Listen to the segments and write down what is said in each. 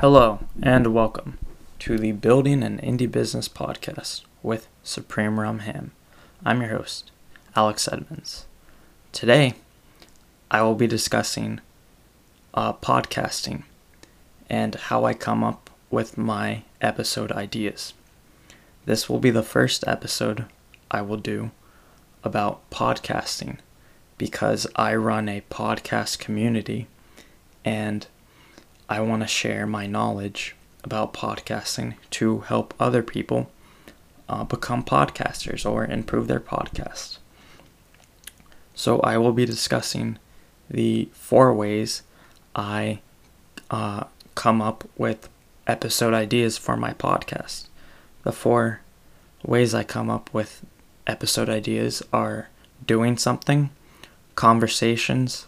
Hello, and welcome to the Building an Indie Business podcast with Supreme Rum Ham. I'm your host, Alex Edmonds. Today, I will be discussing uh, podcasting and how I come up with my episode ideas. This will be the first episode I will do about podcasting because I run a podcast community and I want to share my knowledge about podcasting to help other people uh, become podcasters or improve their podcast. So, I will be discussing the four ways I uh, come up with episode ideas for my podcast. The four ways I come up with episode ideas are doing something, conversations,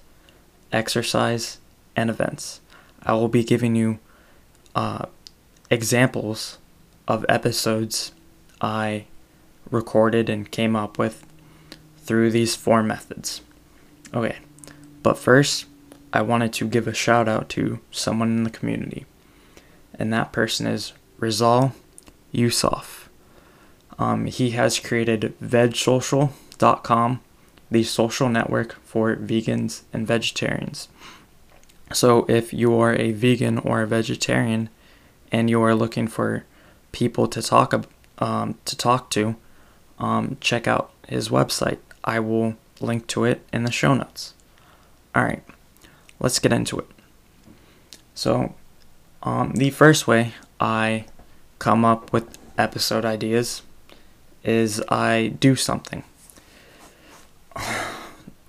exercise, and events. I will be giving you uh, examples of episodes I recorded and came up with through these four methods. Okay, but first, I wanted to give a shout out to someone in the community, and that person is Rizal Yusuf. Um, he has created vegsocial.com, the social network for vegans and vegetarians. So if you are a vegan or a vegetarian and you are looking for people to talk um, to talk to, um, check out his website. I will link to it in the show notes. All right, let's get into it. So, um, the first way I come up with episode ideas is I do something.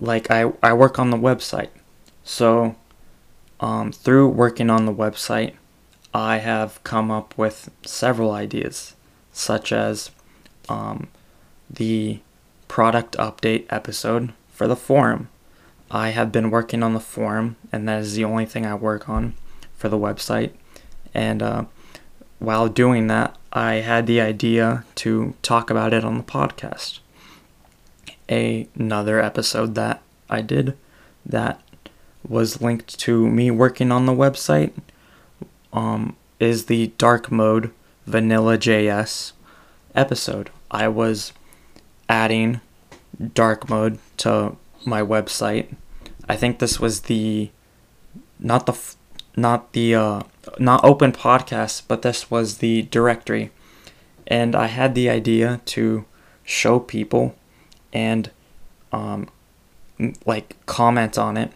Like I, I work on the website. So um, through working on the website, I have come up with several ideas, such as um, the product update episode for the forum. I have been working on the forum, and that is the only thing I work on for the website. And uh, while doing that, I had the idea to talk about it on the podcast. A, another episode that I did that was linked to me working on the website um, is the dark mode vanilla JS episode. I was adding dark mode to my website. I think this was the not the not the uh, not open podcast, but this was the directory, and I had the idea to show people and um, like comment on it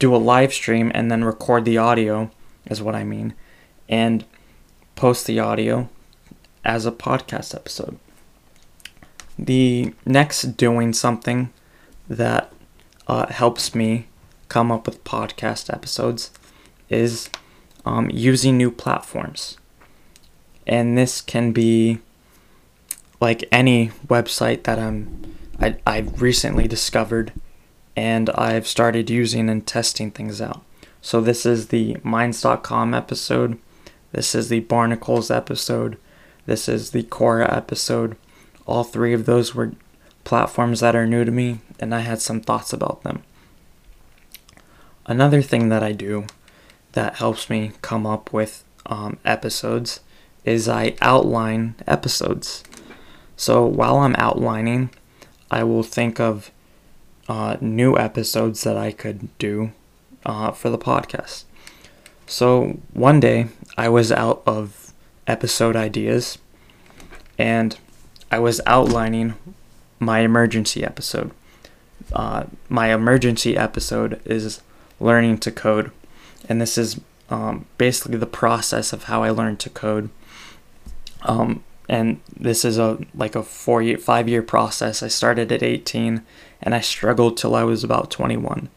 do a live stream and then record the audio, is what I mean, and post the audio as a podcast episode. The next doing something that uh, helps me come up with podcast episodes is um, using new platforms. And this can be like any website that I'm I, I've recently discovered and I've started using and testing things out. So this is the Minds.com episode. This is the Barnacles episode. This is the Quora episode. All three of those were platforms that are new to me, and I had some thoughts about them. Another thing that I do that helps me come up with um, episodes is I outline episodes. So while I'm outlining, I will think of uh, new episodes that I could do uh, for the podcast. So one day I was out of episode ideas and I was outlining my emergency episode. Uh, my emergency episode is learning to code, and this is um, basically the process of how I learned to code. Um, and this is a like a four year, five year process. I started at 18 and I struggled till I was about 21.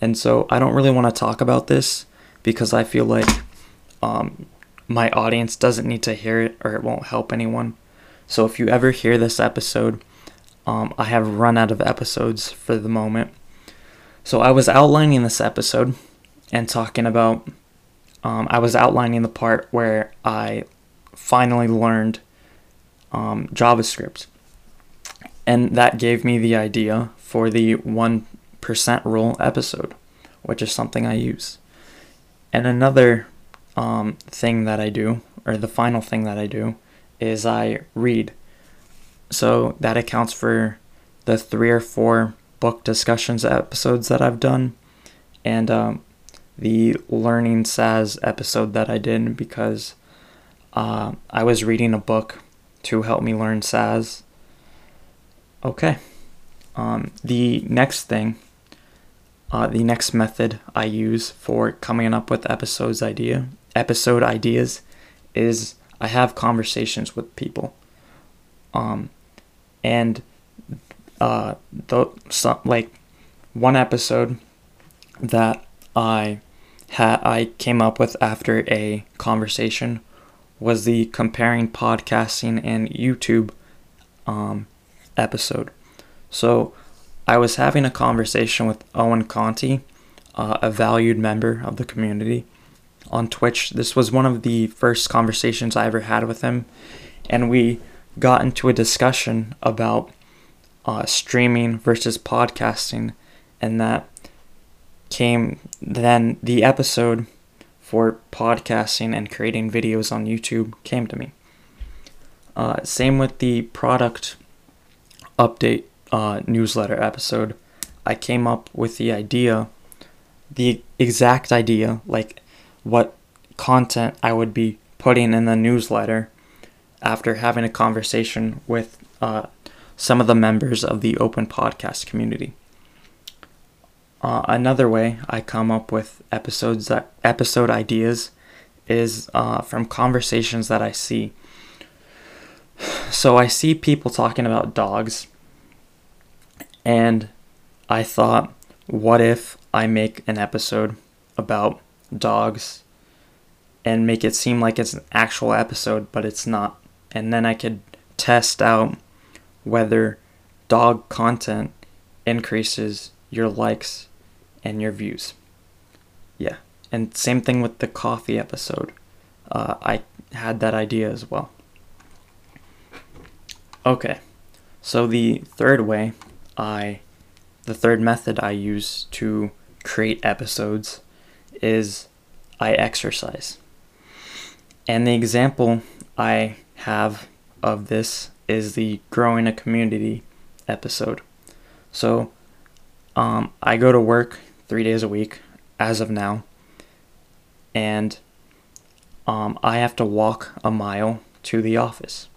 And so I don't really want to talk about this because I feel like um, my audience doesn't need to hear it or it won't help anyone. So if you ever hear this episode, um, I have run out of episodes for the moment. So I was outlining this episode and talking about, um, I was outlining the part where I finally learned um, JavaScript. And that gave me the idea for the 1% rule episode, which is something I use. And another um, thing that I do, or the final thing that I do, is I read. So that accounts for the three or four book discussions episodes that I've done, and um, the learning SAS episode that I did because uh, I was reading a book to help me learn SAS. Okay. Um, the next thing, uh, the next method I use for coming up with episodes idea episode ideas is I have conversations with people. Um, and uh, the like one episode that I had I came up with after a conversation was the comparing podcasting and YouTube um, episode. So I was having a conversation with Owen Conti, uh, a valued member of the community on Twitch. This was one of the first conversations I ever had with him, and we got into a discussion about uh, streaming versus podcasting, and that came then the episode for podcasting and creating videos on YouTube came to me. Uh, same with the product update uh, newsletter episode. I came up with the idea, the exact idea, like what content I would be putting in the newsletter after having a conversation with uh, some of the members of the open podcast community. Uh, another way I come up with episodes that episode ideas is uh, from conversations that I see. So I see people talking about dogs, and I thought, what if I make an episode about dogs and make it seem like it's an actual episode, but it's not? And then I could test out whether dog content increases your likes and your views. Yeah. And same thing with the coffee episode. Uh, I had that idea as well. Okay. So the third way I the third method I use to create episodes is I exercise. And the example I have of this is the growing a community episode. So um, I go to work three days a week as of now. And um, I have to walk a mile to the office.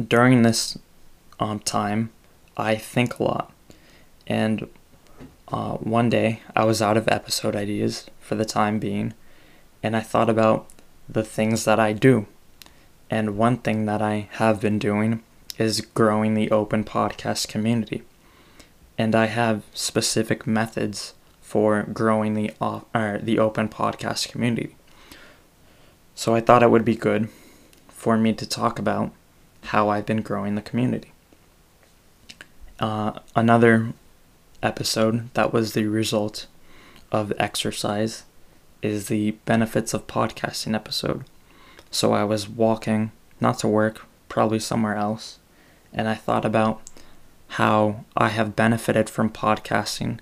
During this um, time, I think a lot. And uh, one day, I was out of episode ideas for the time being, and I thought about the things that I do. And one thing that I have been doing is growing the open podcast community and I have specific methods for growing the off, or the open podcast community. So I thought it would be good for me to talk about how I've been growing the community. Uh, another episode that was the result of exercise is the benefits of podcasting episode. So I was walking, not to work, probably somewhere else, and I thought about how I have benefited from podcasting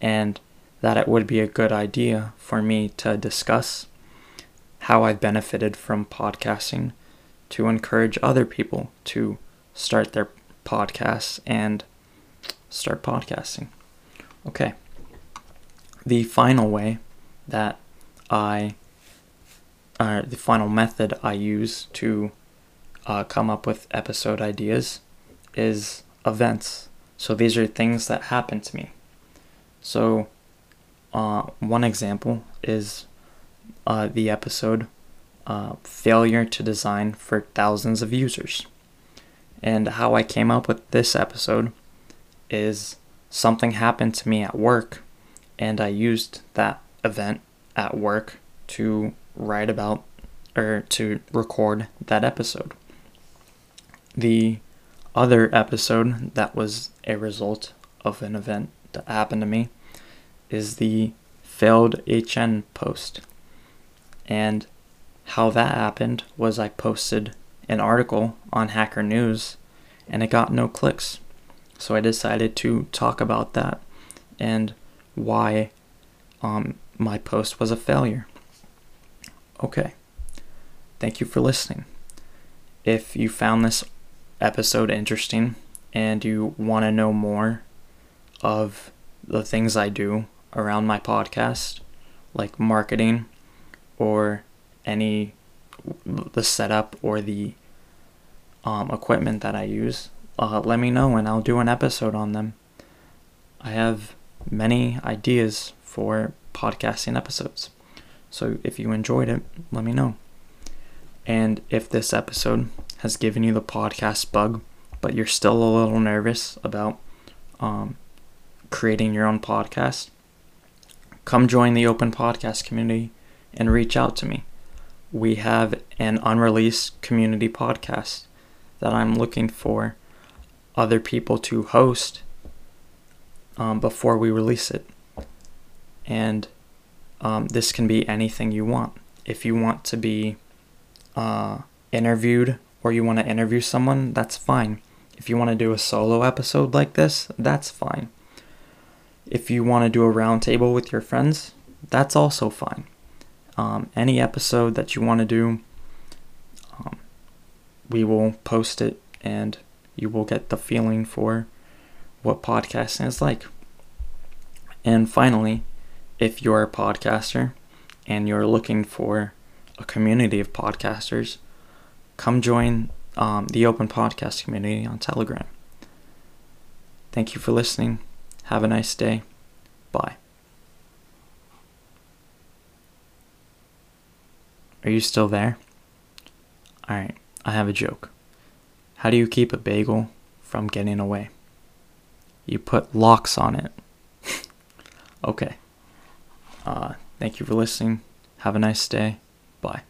and that it would be a good idea for me to discuss how I've benefited from podcasting to encourage other people to start their podcasts and start podcasting. Okay. The final way that I, uh, the final method I use to uh, come up with episode ideas is events. So these are things that happen to me. So uh, one example is uh, the episode uh, Failure to Design for Thousands of Users. And how I came up with this episode is something happened to me at work, and I used that event at work to write about or to record that episode. The other episode that was a result of an event that happened to me is the failed HN post. And how that happened was I posted an article on Hacker News and it got no clicks. So I decided to talk about that and why um, my post was a failure. Okay. Thank you for listening. If you found this episode interesting and you want to know more of the things I do around my podcast, like marketing or any the setup or the um, equipment that I use, uh, let me know and I'll do an episode on them. I have many ideas for podcasting episodes. So if you enjoyed it, let me know. And if this episode has given you the podcast bug, but you're still a little nervous about um, creating your own podcast, come join the open podcast community and reach out to me. We have an unreleased community podcast that I'm looking for other people to host um, before we release it. And um, this can be anything you want. If you want to be uh, interviewed or you want to interview someone, that's fine. If you want to do a solo episode like this, that's fine. If you want to do a roundtable with your friends, that's also fine. Um, any episode that you want to do, um, we will post it and you will get the feeling for what podcasting is like. And finally, if you're a podcaster and you're looking for a community of podcasters, come join um, the open podcast community on Telegram. Thank you for listening. Have a nice day. Bye. Are you still there? Alright, I have a joke. How do you keep a bagel from getting away? You put locks on it. okay. Uh, thank you for listening. Have a nice day. Bye.